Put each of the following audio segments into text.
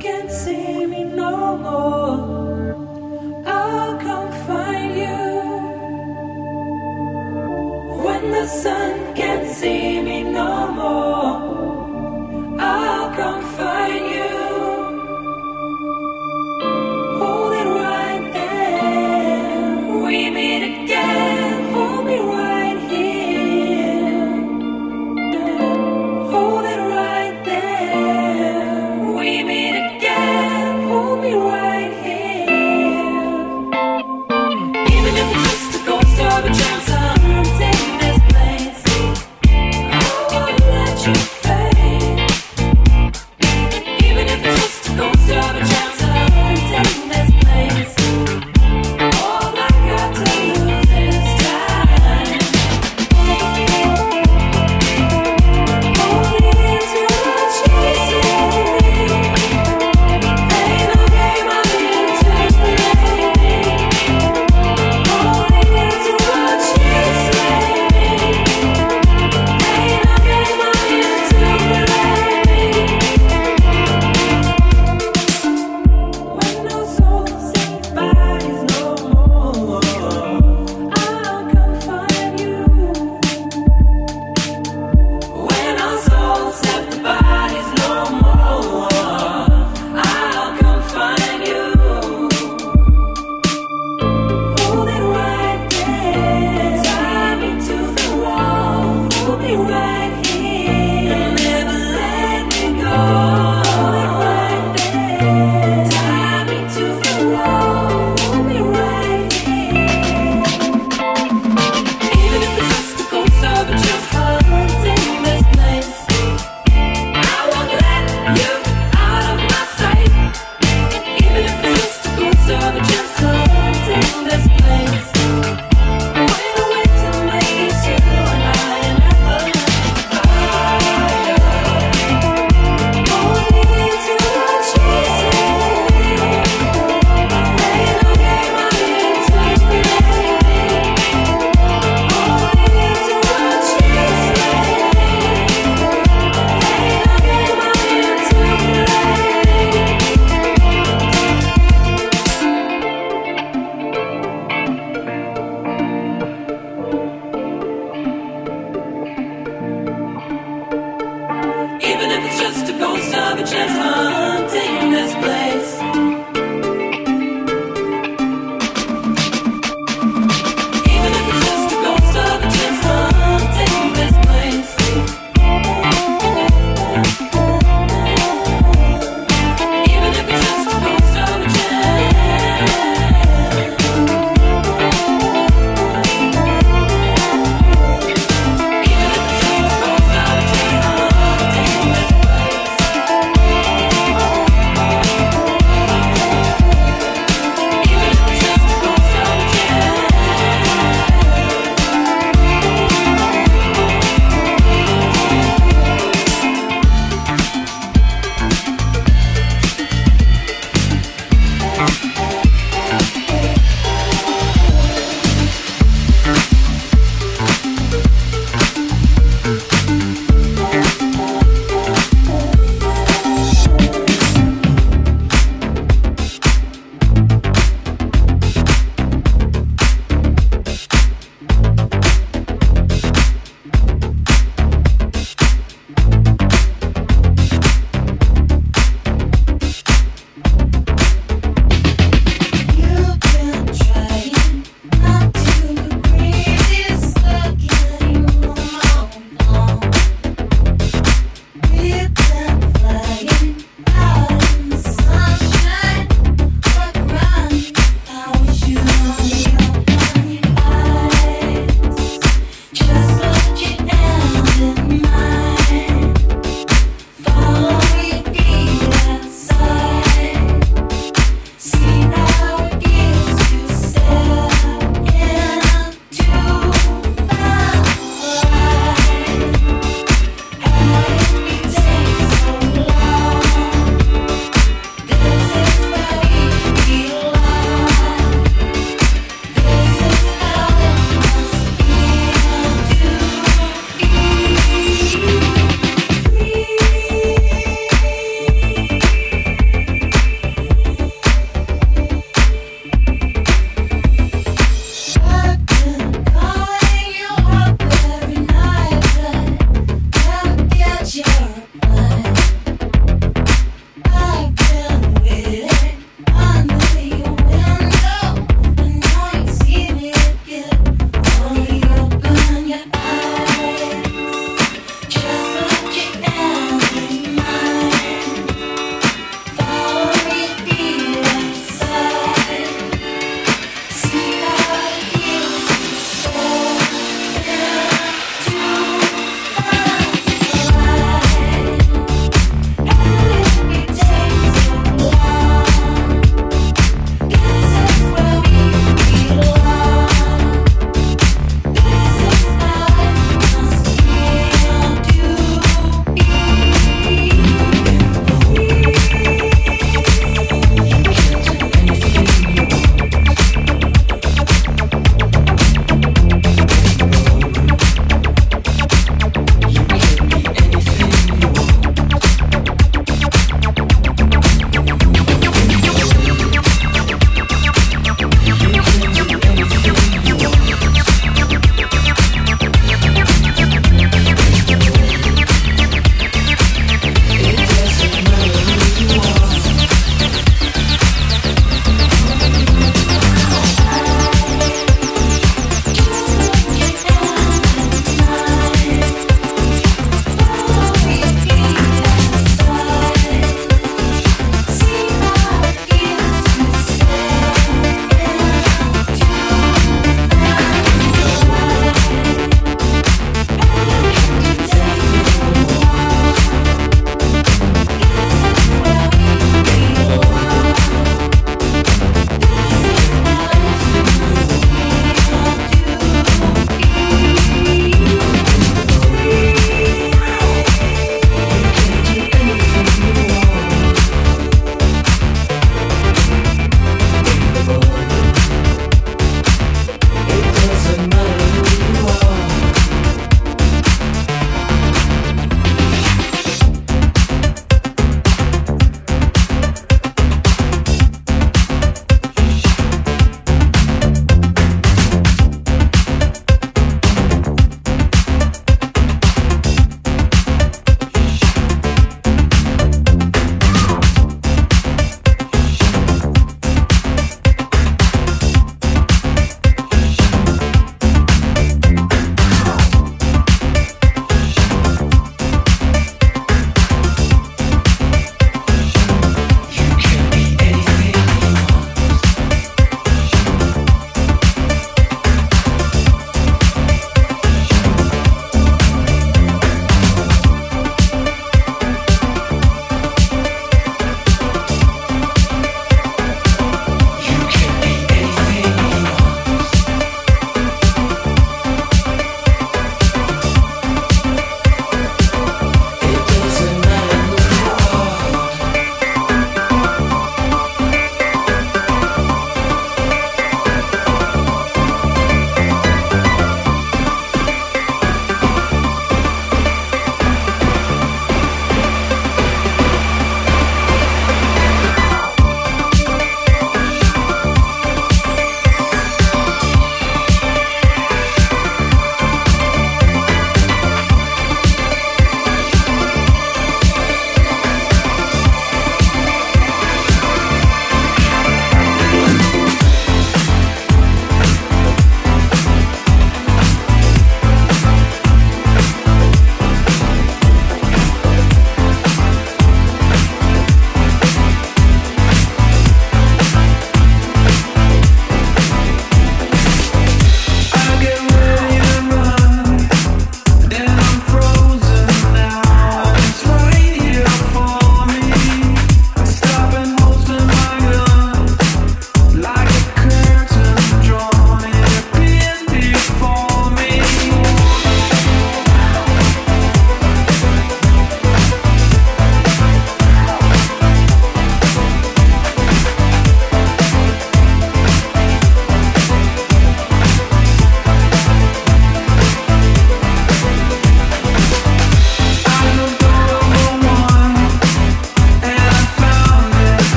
can't see me no more, I'll find you when the sun.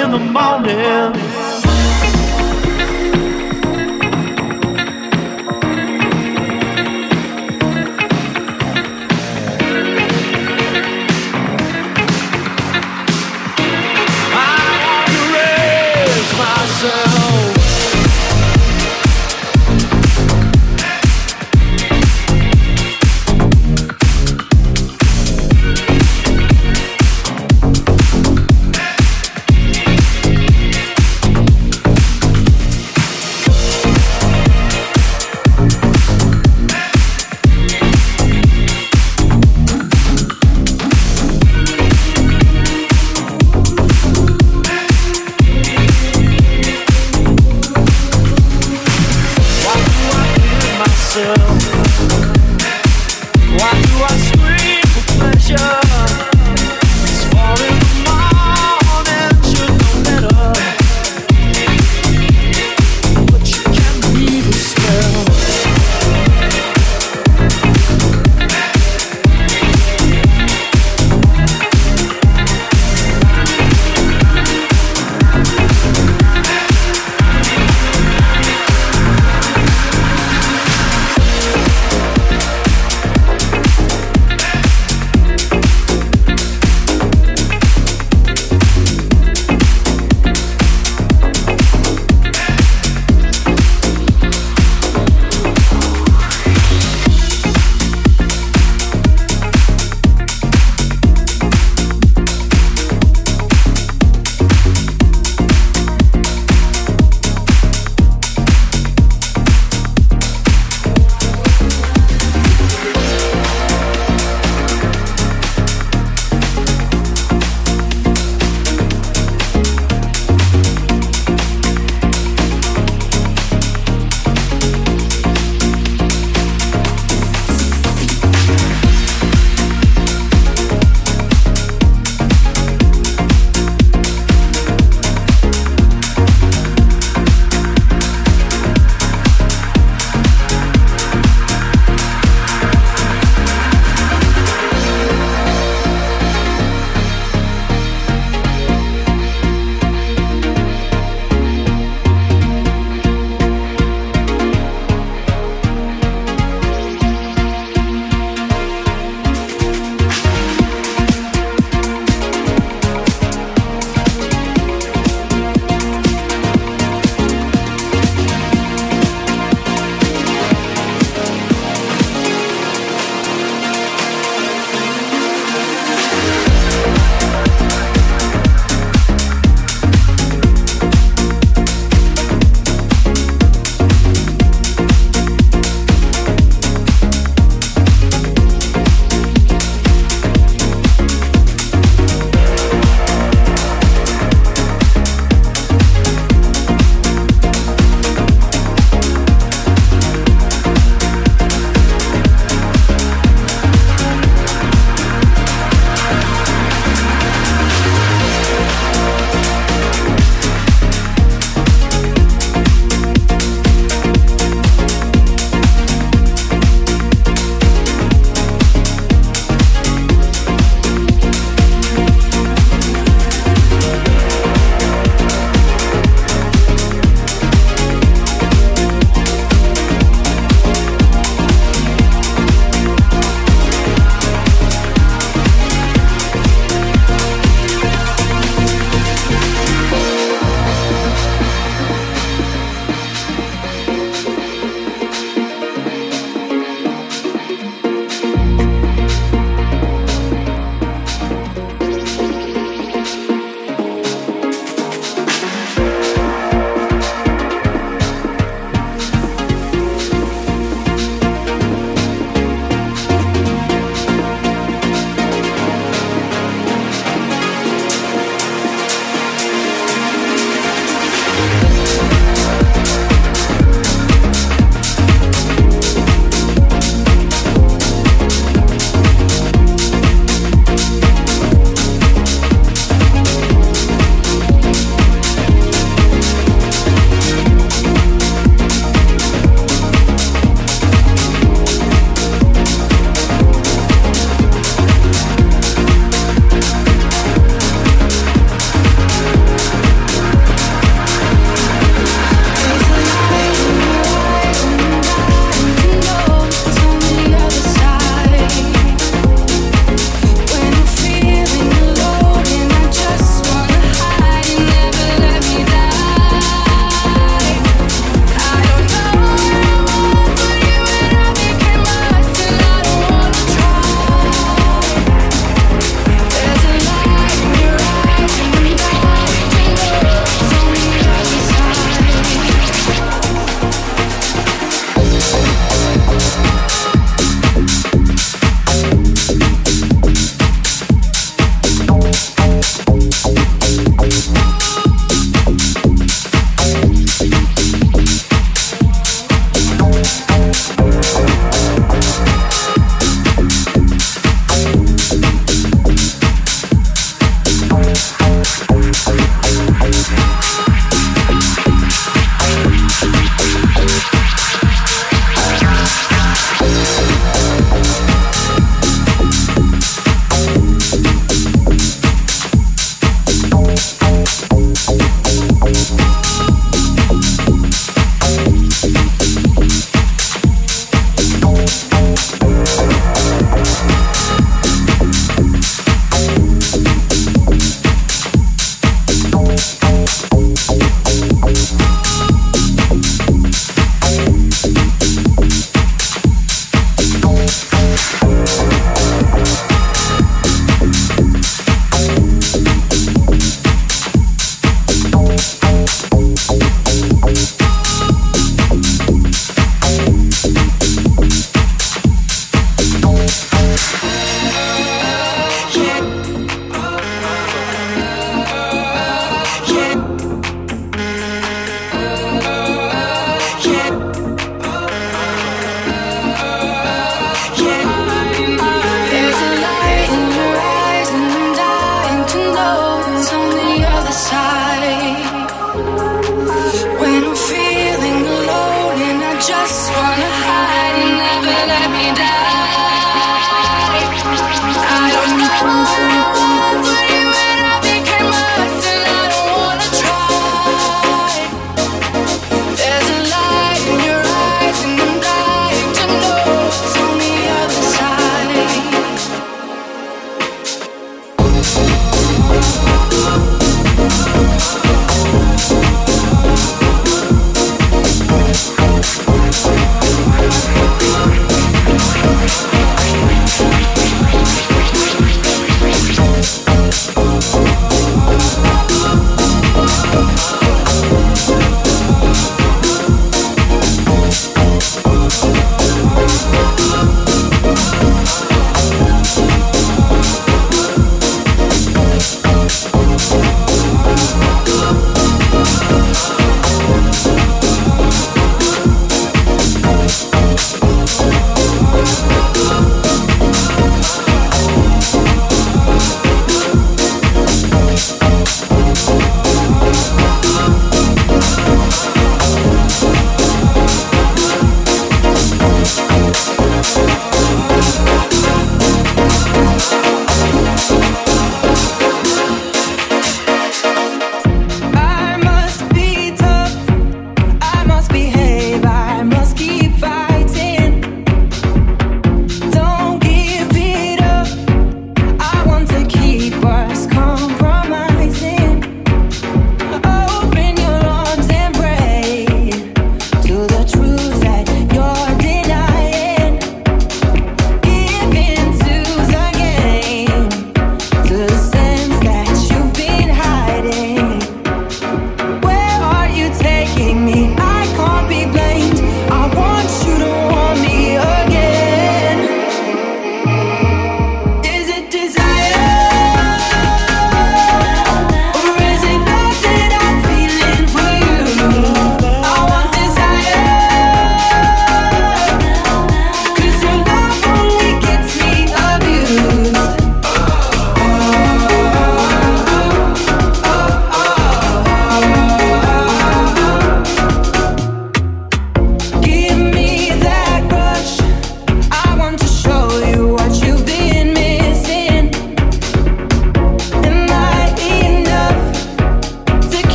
in the morning.